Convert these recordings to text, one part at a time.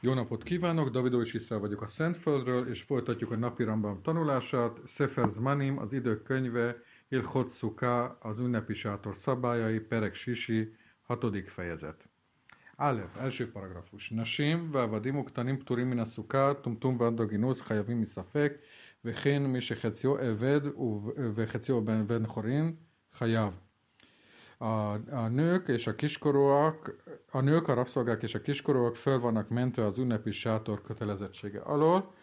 Jó napot kívánok, Davidovics Iszrel vagyok a Szentföldről, és folytatjuk a napi Rambam tanulását. Sefer Zmanim, az idők könyve, Ilchot Szuka, az ünnepi sátor szabályai, Perek Sisi, hatodik fejezet. Alef, első paragrafus. Nasim, והעבדים וקטנים פטורים מן הסוכה, טומטום ועד הגינוס חייבים מספק, וכן מי שחציו עבד וחציו בן חורין חייב a, a nők és a kiskorúak, a nők, a rabszolgák és a kiskorúak föl vannak mentve az ünnepi sátor kötelezettsége alól.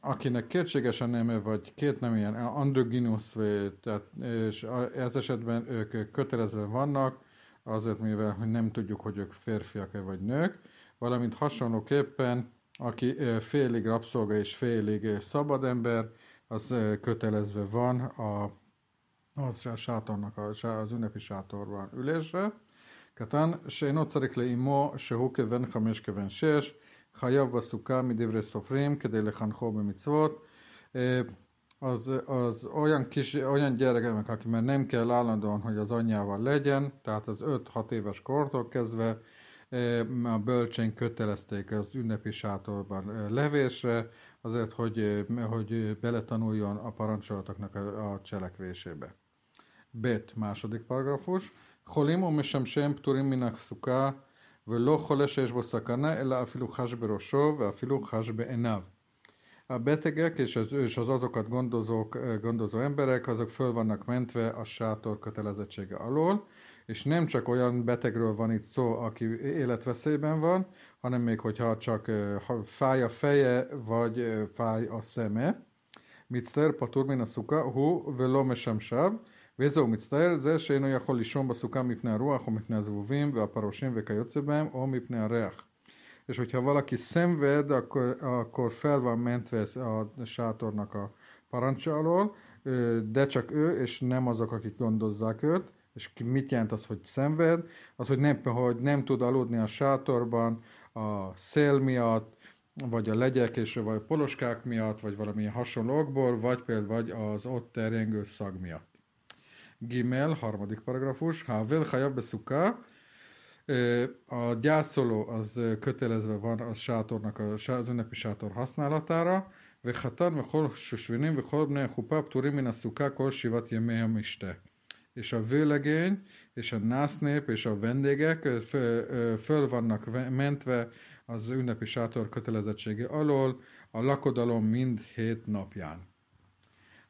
Akinek kétségesen neme, vagy két nem ilyen androgynus, tehát, és ez esetben ők kötelezve vannak, azért mivel hogy nem tudjuk, hogy ők férfiak-e vagy nők, valamint hasonlóképpen, aki félig rabszolga és félig szabad ember, az kötelezve van a az a sátornak, az ünnepi sátorban ülésre. קטן, שאינו צריך לאמו שהוא כבן חמש כבן שש, חייב בסוכה מדברי סופרים כדי לחנכו במצוות. Az, az olyan, kis, olyan gyerekeknek, aki már nem kell állandóan, hogy az anyjával legyen, tehát az 5-6 éves kortól kezdve a bölcsény kötelezték az ünnepi sátorban levésre, azért, hogy, hogy beletanuljon a parancsolatoknak a, a cselekvésébe. ב' második paragrafus, חולים ומשמשיהם פטורים מן הסוכה ולא חולה שיש בו סכנה, אלא אפילו חש בראשו ואפילו חש בעיניו. A betegek és az, és az azokat gondozók, gondozó emberek, azok föl vannak mentve a sátor kötelezettsége alól, és nem csak olyan betegről van itt szó, aki életveszélyben van, hanem még hogyha csak fáj a feje, vagy fáj a szeme. Mitzter patur min a szuka, hu velo mesamsav, וזהו מצטער זה שאינו יכול לישון בסוכה מפני הרוח או מפני הזבובים והפרושים וכיוצא בהם או מפני הריח. És hogyha valaki szenved, akkor, akkor fel van mentve a sátornak a parancsa alól, de csak ő, és nem azok, akik gondozzák őt. És mit jelent az, hogy szenved? Az, hogy nem, hogy nem tud aludni a sátorban a szél miatt, vagy a legyek és vagy a poloskák miatt, vagy valamilyen hasonlókból, vagy például vagy az ott terjengő szag miatt. Gimel, harmadik paragrafus, Havel Hayav Beszuka, a gyászoló az kötelezve van a sátornak, az ünnepi sátor használatára, וחתן וכל שושבינים וכל בני החופה פטורים מן הסוכה כל שבעת ימי המשתה. És a vőlegény, és a násznép, és a vendégek föl vannak mentve az ünnepi sátor kötelezettsége alól a lakodalom mind hét napján.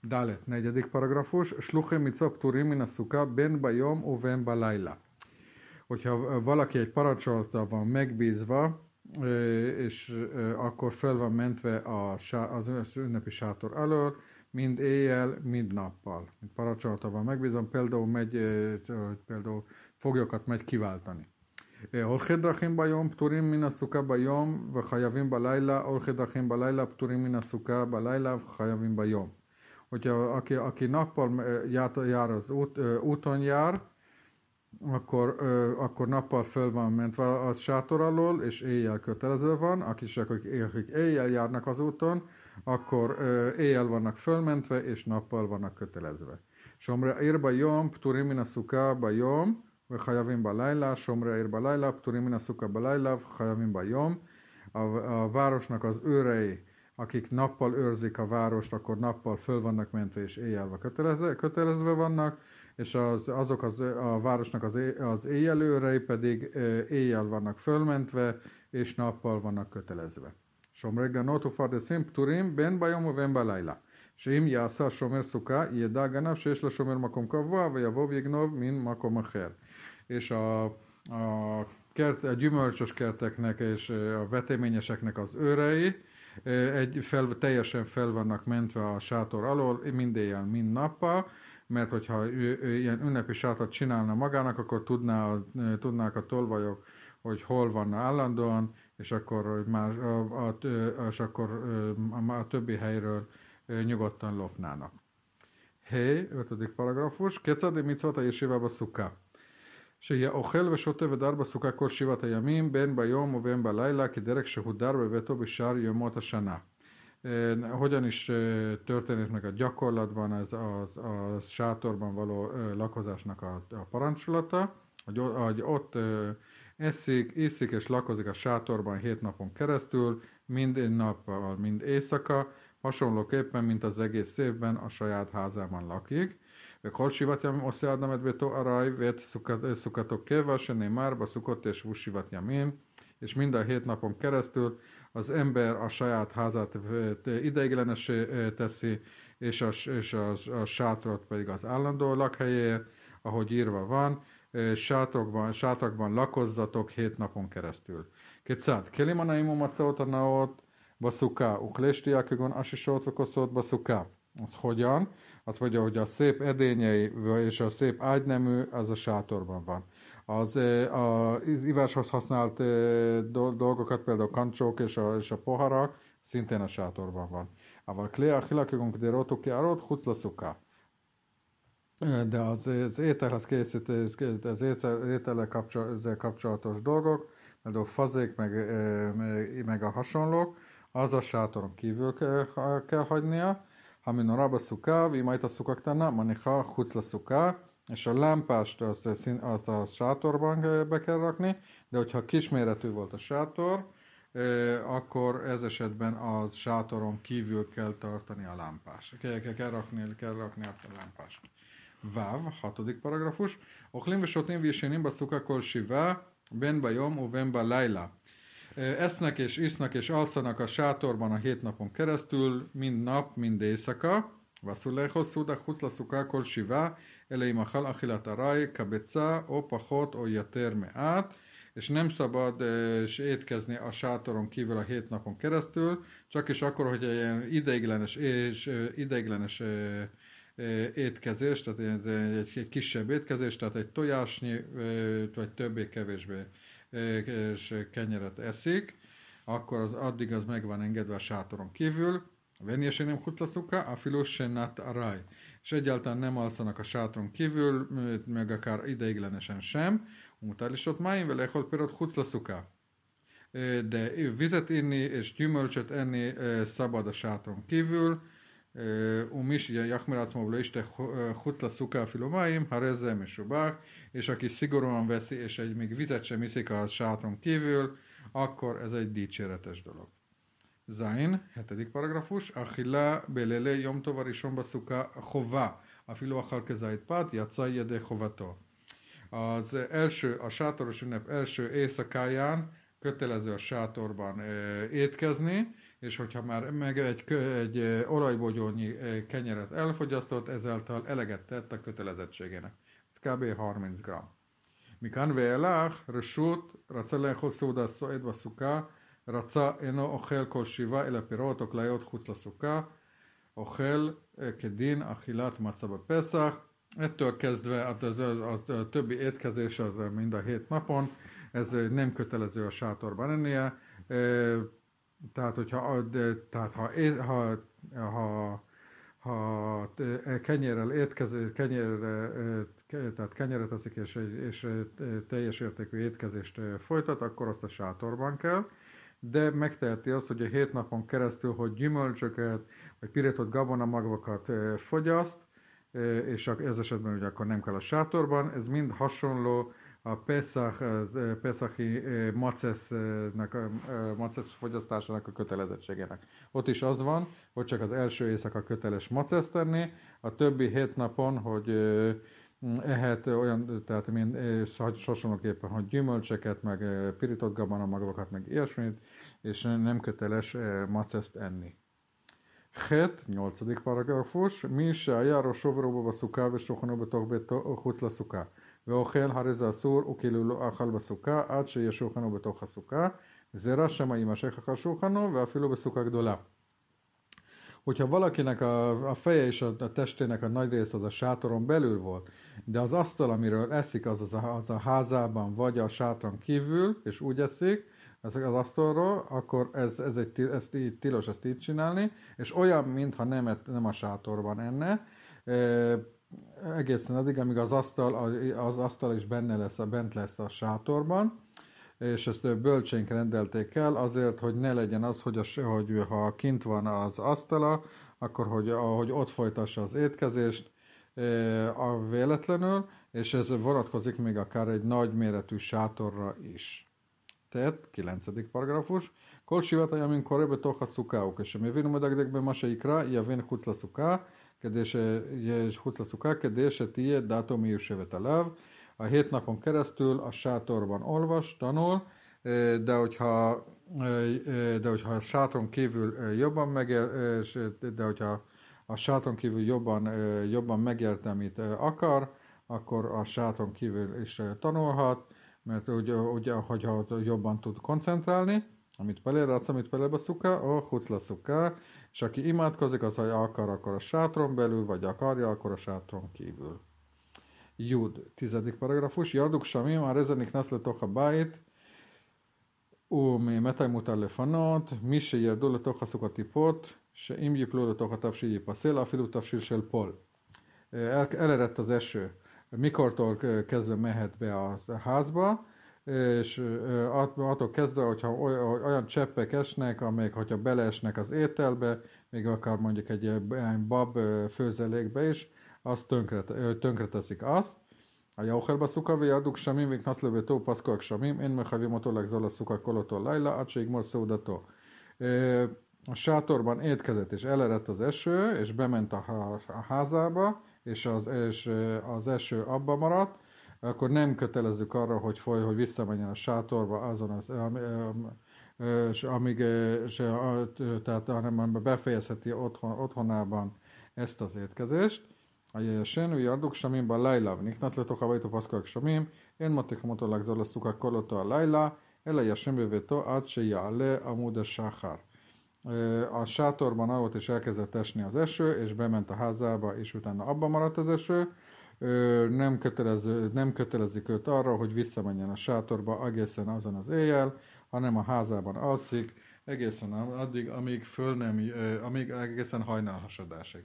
ד', negyedik paragrafus, sluche mitzvah pturim min a ben bajom uven balayla. Hogyha valaki egy parancsolata van megbízva, és akkor fel van mentve az ünnepi sátor alól, mind éjjel, mind nappal. Mint parancsolata van megbízva, például megy, például foglyokat megy kiváltani. הולכי דרכים ביום פטורים מן הסוכה ביום וחייבים בלילה, הולכי דרכים בלילה פטורים מן הסוכה baliלה וחייבים ביום hogyha aki, aki nappal jár, jár az út, úton jár, akkor, akkor nappal föl van mentve a sátor alól, és éjjel kötelező van, akik, akik, akik éjjel járnak az úton, akkor éjjel vannak fölmentve, és nappal vannak kötelezve. Somra érba jom, pturim min a szuka ba jom, וחייבים בלילה, שומרי העיר בלילה, פטורים מן הסוכה בלילה, וחייבים ביום. A, a városnak az őrei akik nappal őrzik a várost, akkor nappal föl vannak mentve és éjjelve kötelezve, kötelezve vannak, és az, azok az, a városnak az, az éjjelőrei pedig éjjel vannak fölmentve, és nappal vannak kötelezve. שומרי גנות ופרדסים פטורים בין ביום ובין בלילה. שאם יעשה השומר סוכה, ידע גנב שיש לשומר מקום קבוע, ויבוא ויגנוב מן מקום אחר. És a, a, kert, a gyümölcsös kerteknek és a veteményeseknek az őrei, egy fel, teljesen fel vannak mentve a sátor alól, mind éjjel, mind nappal, mert hogyha ő, ő ilyen ünnepi sátrat csinálna magának, akkor tudná, tudnák a tolvajok, hogy hol van állandóan, és akkor már a, a, és akkor a, a többi helyről nyugodtan lopnának. Hé, ötödik paragrafus. Kecadi mitzvata yeshiva szukká. שיהיה אוכל ושותה ודר בסוכה כל שבעת הימים, בין ביום ובין בלילה, כדרך שהוא דר בביתו בשאר ימות השנה. Hogyan is történik meg a gyakorlatban ez a, a sátorban való lakozásnak a, a parancsolata, hogy, hogy ott eszik, iszik és lakozik a sátorban hét napon keresztül, mind nappal, mind éjszaka, hasonlóképpen, mint az egész évben a saját házában lakik. וכל שיבת ימים עושה אדם את ביתו ארעי ואת סוכתו קבע, שנאמר בסוכות תשבו שבעת ימים, és mind a hét napon keresztül az ember a saját házát ideiglenes teszi, és a, és a, a sátrat pedig az állandó lakhelyé, ahogy írva van, sátokban, sátakban lakozzatok hét napon keresztül. Kétszád, kelim a naimum a naot, baszuká, uklesti, akigon asisót, vakoszót, baszuká. Az hogyan? Az vagy, hogy a szép edényei és a szép ágynemű, az a sátorban van. Az, az iváshoz használt dolgokat, például kancsók és a, és a poharak, szintén a sátorban van. Aval kléa, hilakigunk de rotuki arot, huclaszuká de az, az ételhez készítés, az étel, étele kapcsol, kapcsolatos dolgok, például fazék, meg, meg a hasonlók, az a sátoron kívül kell hagynia. Ha mi norába szuká, vimajta szukaktána, maniha hutla szuká, és a lámpást azt, azt a sátorban be kell rakni, de hogyha kisméretű volt a sátor, akkor ez esetben az sátoron kívül kell tartani a lámpást. Kell, kell, kell rakni, kell rakni a lámpást. Váv, hatodik paragrafus. Ochlim vesotnim visénim baszuka kol shiva, ben bajom, u ben ba laila. Esznek és isznak és alszanak a sátorban a hét napon keresztül, mind nap, mind éjszaka. Vaszulejhoz szuda huszlaszuká kol shiva, eleim a hal achilat araj, kabeca, o pachot, o jater meát és nem szabad és étkezni a sátoron kívül a hét napon keresztül, csak is akkor, hogy ilyen ideiglenes és ideiglenes étkezés, tehát egy, egy, kisebb étkezés, tehát egy tojásnyi, vagy többé-kevésbé kenyeret eszik, akkor az addig az meg van engedve a sátoron kívül, Venni se nem hutlaszuka, a filosenát a raj. És egyáltalán nem alszanak a sátron kívül, meg akár ideiglenesen sem. Mutál is ott máim vele, hol például hutlaszuka. De vizet inni és gyümölcsöt enni szabad a sátron kívül, ומי שיחמיר עצמו ולא ישתה חוץ לסוכה אפילו מים, הרי זה משובח, és aki szigorúan veszi, és egy még vizet sem iszik a sátron kívül, akkor ez egy dicséretes dolog. Zain, hetedik paragrafus, אכילה בלילי יום טוב הראשון בסוכה חובה, אפילו אכל כזית פת, יצא ידי חובתו. Az első, a sátoros ünnep első éjszakáján kötelező a sátorban étkezni, és hogyha már meg egy, egy olajbogyónyi kenyeret elfogyasztott, ezáltal eleget tett a kötelezettségének. Ez kb. 30 g. מכאן ואילך, רשות רצה לאכול סעודה סועד בסוכה, רצה אינו אוכל כל שבעה אלא פירות או כליות חוץ לסוכה, אוכל כדין אכילת מצה בפסח, Ettől kezdve az, az, az, a többi étkezés az mind a hét napon, ez nem kötelező a sátorban ennie, tehát, hogyha, tehát ha, ha, ha, ha kenyérrel étkező, kenyérre, tehát kenyeret eszik és, és teljes értékű étkezést folytat, akkor azt a sátorban kell, de megteheti azt, hogy a hét napon keresztül, hogy gyümölcsöket, vagy pirított gabonamagvakat fogyaszt, és ez esetben ugye akkor nem kell a sátorban, ez mind hasonló a Pesach, Pesachi macesznek, macesz fogyasztásának a kötelezettségének. Ott is az van, hogy csak az első éjszaka köteles maceszt tenni, a többi hét napon, hogy ehet olyan, tehát mint hasonlóképpen, hogy gyümölcseket, meg pirított gabonamagokat, meg ilyesmit, és nem köteles maceszt enni. 7. 8. paragrafus, mi se a járó sovróba szuká, és sohanóba tokbé hucla szuká. ואוכל הרי זה אסור וכאילו לא אכל בסוכה עד שישוכנו בתוך הסוכה זרע שמא יימשך אחר שולחנו ואפילו בסוכה גדולה. Hogyha valakinek a, a feje és a, a testének a nagy része az a sátoron belül volt, de az asztal, amiről eszik, az, az, a, az a házában vagy a sátron kívül, és úgy eszik, ezek az asztalról, akkor ez, ez egy, ezt így, tilos ezt így csinálni, és olyan, mintha nem, nem a sátorban enne, e, egészen addig, amíg az asztal, az asztal is benne lesz, a bent lesz a sátorban, és ezt bölcsénk rendelték el azért, hogy ne legyen az, hogy, a, hogy ha kint van az asztala, akkor hogy, hogy ott folytassa az étkezést a véletlenül, és ez vonatkozik még akár egy nagy méretű sátorra is. Tehát, 9. paragrafus. Kol shivat ayamin korebe toha szukáuk, és mi vinumodagdekbe ma se ikra, javin chuc la כדי שיש חוץ לסוכה, כדי שתהיה דעתו מיושבת עליו. A hét napon keresztül a sátorban olvas, tanul, de hogyha, de hogyha a sátron kívül jobban megél, de hogyha a sátron kívül jobban, jobban megérte, amit akar, akkor a sátron kívül is tanulhat, mert ugye, ugye hogyha jobban tud koncentrálni, amit pelére, amit pelére szuka, a hucla szuka, és aki imádkozik, az, hogy akar, akkor a sátron belül, vagy akarja, akkor a sátron kívül. Jud, tizedik paragrafus, Yarduk Shamim, a rezenik naszle tocha bájt, ומתי מותר לפנות, מי שירדו לתוך הסוג הטיפות, שאם יפלו לתוך התבשיל ייפסל, אפילו תבשיל של פול. El, elerett az eső. Mikortól kezdve mehet be a házba, és attól kezdve, hogyha olyan cseppek esnek, amelyek, hogyha beleesnek az ételbe, még akár mondjuk egy bab főzelékbe is, azt tönkre, tönkre teszik azt. A jaucherba szuka, וירדו גשמים ונכנס לביתו ופסקו הגשמים, אין מחייבים אותו לחזור לסוכה כל אותו לילה עד שיגמור סעודתו. A sátorban étkezett, és elerett az eső, és bement a házába, és az, és az eső abba maradt, akkor nem kötelezzük arra, hogy foly, hogy visszamenjen a sátorba azon az, amíg, és, tehát hanem befejezheti otthon, otthonában ezt az étkezést. A vi arduk shamim ba laila, vniknas letokh habayto paskak shamim, en matek moto lagzor lesukak kol oto laila, ela yashem beveto ad a amud shachar. A sátorban alatt is elkezdett esni az eső, és bement a házába, és utána abban maradt az eső nem, kötelező, nem kötelezik őt arra, hogy visszamenjen a sátorba egészen azon az éjjel, hanem a házában alszik, egészen addig, amíg föl nem, amíg egészen hajnal hajnalhasadásig.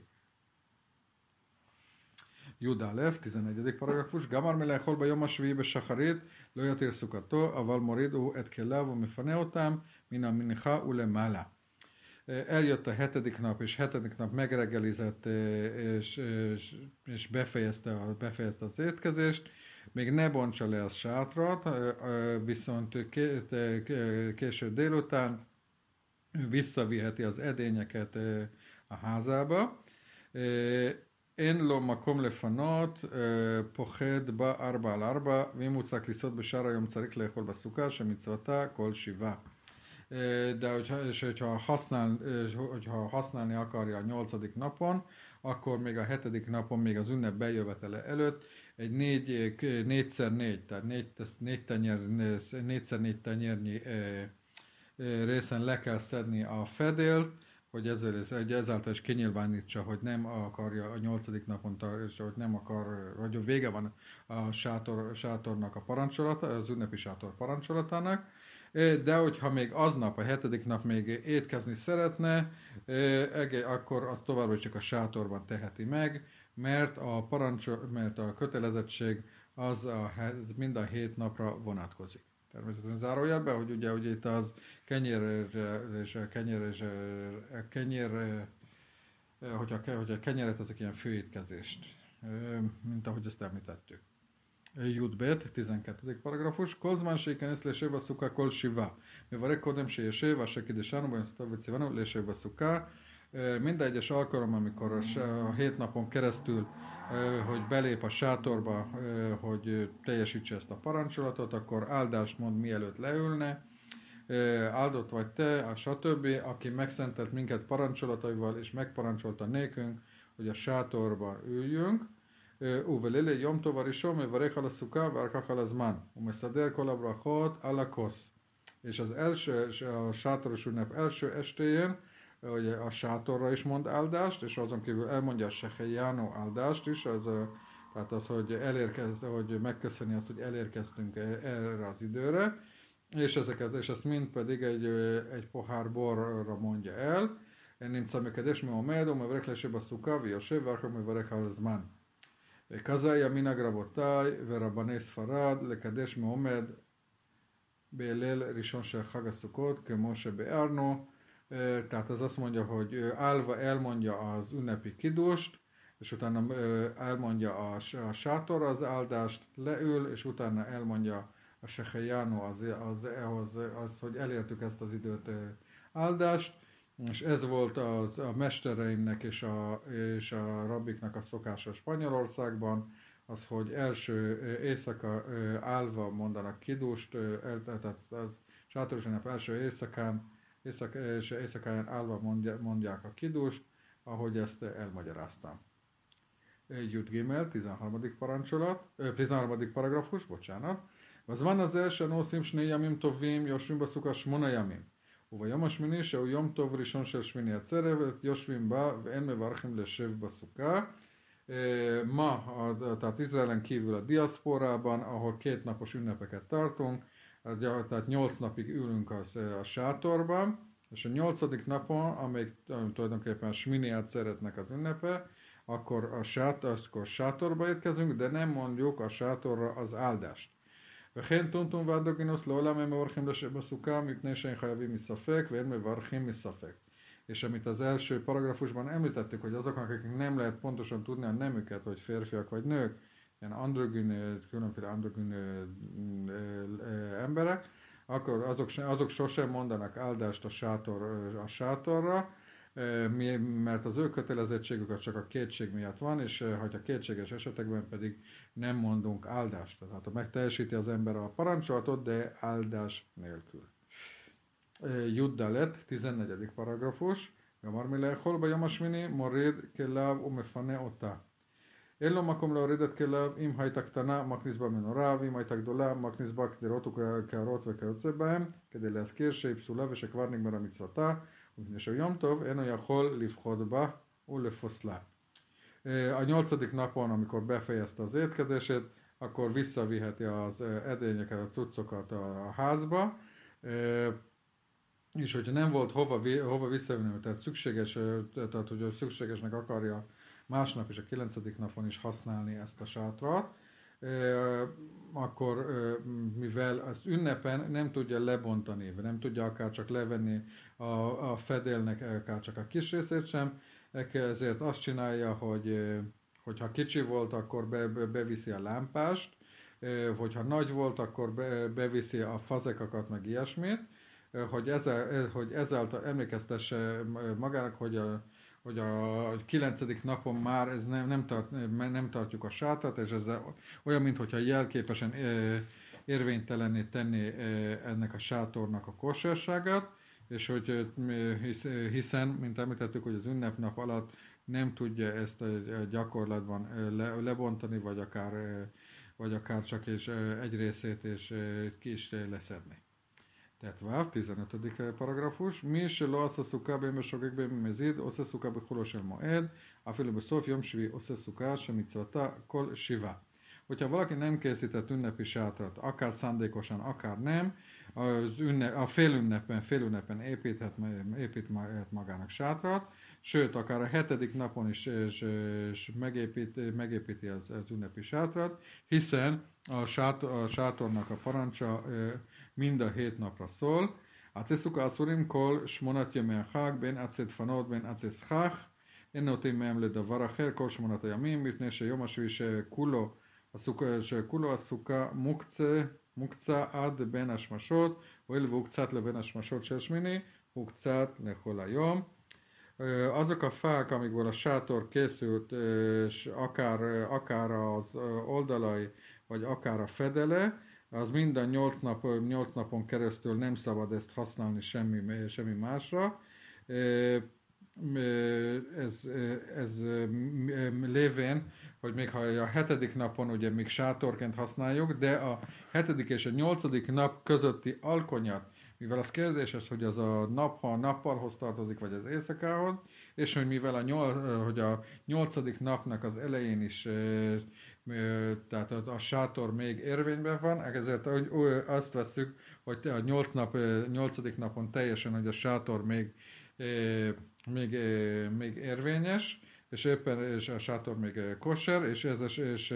Judálef, 11. paragrafus, Gamar melech holba yomash vibe shacharit, lo yatir szukato, aval moridu et kelavu mifaneotam, minam mincha ule mala. Eljött a hetedik nap, és hetedik nap megreggelizett, és, és, és befejezte, befejezte az étkezést, még ne bontsa le a sátrat, viszont késő délután visszaviheti az edényeket a házába. אין לו מקום לפנות, פוחד בה ארבע על ארבע, ואם הוא צריך לסעוד בשאר היום צריך לאכול בסוכה, שמצוותה כל שבעה. de hogyha, és hogyha, használ, hogyha használni akarja a nyolcadik napon, akkor még a hetedik napon, még az ünnep bejövetele előtt egy négy, négyszer négy, tehát négy, négy tenyer, négyszer négy tenyérnyi részen le kell szedni a fedélt, hogy, ezzel, hogy ezáltal is kinyilvánítsa, hogy nem akarja a nyolcadik napon, és hogy nem akar, hogy vége van a sátor, sátornak a parancsolata, az ünnepi sátor parancsolatának, de hogyha még aznap, a hetedik nap még étkezni szeretne, akkor az továbbra csak a sátorban teheti meg, mert a, parancs, mert a kötelezettség az a, mind a hét napra vonatkozik. Természetesen zárójelben, hogy ugye, hogy itt az kenyér és kenyér és kenyér, hogyha, hogyha kenyeret, ezek ilyen főétkezést, mint ahogy ezt említettük. י"ב, 12 פרגרפוש, כל זמן שייכנס לשב הסוכה כל שבעה. מברך קודם שישב, אשר קידשנו במסתיו וציוונו לשב בסוכה. Minden egyes alkalom, amikor a hét napon keresztül, hogy belép a sátorba, hogy teljesítse ezt a parancsolatot, akkor áldást mond mielőtt leülne, áldott vagy te, a stb., aki megszentelt minket parancsolataival, és megparancsolta nékünk, hogy a sátorba üljünk, ובליל יום טוב הראשון מברך על הסוכה ואחר כך על הזמן. הוא מסדר כל הברכות על הכוס. És az első, a sátoros ünnep első estéjén, ugye a sátorra is mond áldást, és azon kívül elmondja a Sehelyánó áldást is, az, tehát az, hogy elérkezd, hogy megköszöni azt, hogy elérkeztünk erre az időre, és ezeket, és ezt mind pedig egy, egy pohár borra mondja el. נמצא מקדש מעומד ומברך לשב בסוכה ויושב ואחר מברך על הזמן. וכזה היה מנהג רבותיי ורבני ספרד לקדש מעומד בליל ראשון של חג הסוכות, כמו שביארנו. Tehát ez azt mondja, hogy állva elmondja az ünnepi kidust, és utána elmondja a, a sátor az áldást, leül, és utána elmondja a Sehelyánó az, az, az, az, hogy elértük ezt az időt áldást, és ez volt az, a mestereimnek és a, és a rabbiknak a szokása Spanyolországban, az, hogy első éjszaka állva mondanak kidust, tehát az sátoros nap első éjszakán, éjszak, és éjszakáján állva mondják a kidust, ahogy ezt elmagyaráztam. Jut Gimel, 13. parancsolat, 13. paragrafus, bocsánat. Az van az első nószim sné jamim tovim, josvim baszuka smona jamim. וביום השמיני שהוא יום טוב ראשון של שמיני עצרת, יושבים בה ואין מברכים לשב בסוכה. Ma, tehát Izraelen kívül a diaszporában, ahol két napos ünnepeket tartunk, tehát nyolc napig ülünk az, a sátorban, és a nyolcadik napon, amelyik tulajdonképpen a Smini szeretnek az ünnepe, akkor a, sát, akkor sátorba érkezünk, de nem mondjuk a sátorra az áldást. וכן טונטום ואנדוגינוס לעולם הם מברכים בסוכה מפני שהם חייבים מספק ואין מברכים מספק. És amit az első paragrafusban említettük, hogy azok, akik nem lehet pontosan tudni a nemüket, hogy férfiak vagy nők, ilyen androgyn, különféle androgyn emberek, akkor azok, azok sosem mondanak áldást a, sátor, a sátorra, mert az ő kötelezettségük az csak a kétség miatt van, és hogy a kétséges esetekben pedig nem mondunk áldást. Tehát megteljesíti az ember a parancsolatot, de áldás nélkül. Judda lett, 14. paragrafus. גמר מלאכול ביום השמיני, מוריד כליו ומפנה אותה. אין לו מקום להוריד את כליו, אם הייתה קטנה, מכניס בה מנורה, ואם הייתה גדולה, מכניס בה קדרות וקערות וכיוצא בהם, כדי להזכיר שהיא פסולה ושכבר נגמרה מצוותה, mipne Yom Tov, en a jachol livchodba uleffoszlá. A nyolcadik napon, amikor befejezte az étkezését, akkor visszaviheti az edényeket, a cuccokat a házba, és hogyha nem volt hova, hova visszavinni, tehát, szükséges, tehát hogy szükségesnek akarja másnap és a kilencedik napon is használni ezt a sátrat, akkor mivel ezt ünnepen nem tudja lebontani, nem tudja akár csak levenni a, a fedélnek akár csak a kis részét sem, ezért azt csinálja, hogy hogyha kicsi volt, akkor be, beviszi a lámpást, hogyha nagy volt, akkor be, beviszi a fazekakat, meg ilyesmit, hogy, ezzel, hogy ezáltal emlékeztesse magának, hogy a, hogy a kilencedik napon már ez nem, nem, tart, nem tartjuk a sátrat, és ez olyan, mintha jelképesen érvénytelenné tenni ennek a sátornak a kosárságát, és hogy hiszen, mint említettük, hogy az ünnepnap alatt nem tudja ezt a gyakorlatban le, lebontani, vagy akár, vagy akár csak és egy részét és ki leszedni. ט"ו, 15 פרגרפוש, מי שלא עשה סוכה בימי שוגג במזיד, עושה סוכה בחולו של מועד, אפילו בסוף yom שביעי עושה סוכה שמצוותה כל שבעה. Hogyha valaki nem készített ünnepi sátrat, akár szándékosan, akár nem, az ünne, a félünnepen, félünnepen építhet, épít magának sátrat, sőt, akár a hetedik napon is és, és megépít, megépíti az, az ünnepi sátrat, hiszen a, sát, a sátornak a parancsa mind a hét napra szól. עתסוק האסורים כל שמונת ימי החג, בין עצי דפנות בין עצי סכך, אין נוטים מהם לדבר אחר כל שמונת הימים, מפני שיום השביעי שכולו, שכולו הסוכה מוקצה, מוקצה עד בין השמשות, הואיל והוא קצת לבין השמשות של שמיני, הוא קצת לכל היום. Azok a fák, amikből a sátor készült, és akár, akár az oldalai, vagy akár a fedele, az minden 8, nap, 8 napon keresztül nem szabad ezt használni semmi, semmi másra. Ez, ez lévén, hogy még ha a hetedik napon ugye még sátorként használjuk, de a hetedik és a nyolcadik nap közötti alkonyat, mivel az kérdéses, hogy az a nap, ha a nappalhoz tartozik, vagy az éjszakához, és hogy mivel a, nyol, hogy a nyolcadik napnak az elején is tehát a, a sátor még érvényben van, ezért azt veszük, hogy a 8 nap, 8. napon teljesen, hogy a sátor még, még, még érvényes, és éppen és a sátor még kosser, és ez, és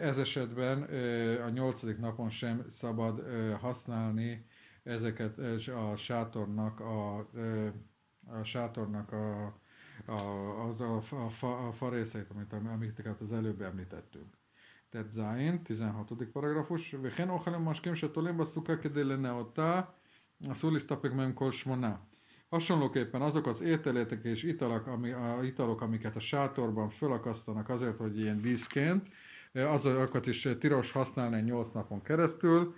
ez esetben a 8. napon sem szabad használni ezeket a sátornak a, a sátornak a a, az a, a, fa, a fa részeit, amit, amiket az előbb említettünk. Tehát Zain, 16. paragrafus, וכן אוכל המשקים שתולים בסוכה כדי לנאותה, אסור להסתפק mem kol שמונה. Hasonlóképpen azok az ételétek és italok, ami, a italok, amiket a sátorban fölakasztanak azért, hogy ilyen díszként, azokat is tilos használni 8 napon keresztül,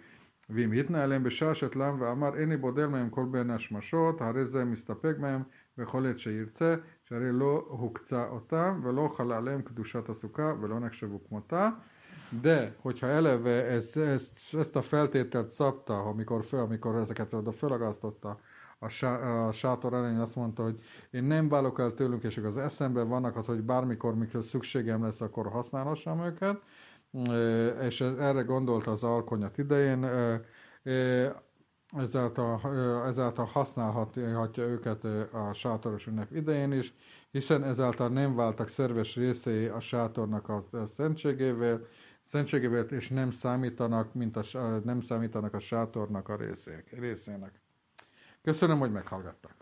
ואם התנהלם בשעה שתלם ואמר איני בודל מהם כל בין השמשות, הרי זה מסתפק מהם בכל עת שירצה, שהרי לא הוקצה אותם ולא חלה עליהם קדושת הסוכה ולא נחשבו כמותה. De, hogyha eleve ezt, ezt, ezt a feltételt szabta, amikor, föl, amikor ezeket oda felagasztotta a, sá, a sátor elején, azt mondta, hogy én nem válok el tőlünk, és az eszemben vannak az, hogy bármikor, mikor szükségem lesz, akkor használhassam őket, és erre gondolt az alkonyat idején, ezáltal, ezáltal használhatja őket a sátoros ünnep idején is, hiszen ezáltal nem váltak szerves részei a sátornak a szentségével, szentségével és nem számítanak, mint a, nem számítanak a sátornak a részének. Köszönöm, hogy meghallgattak.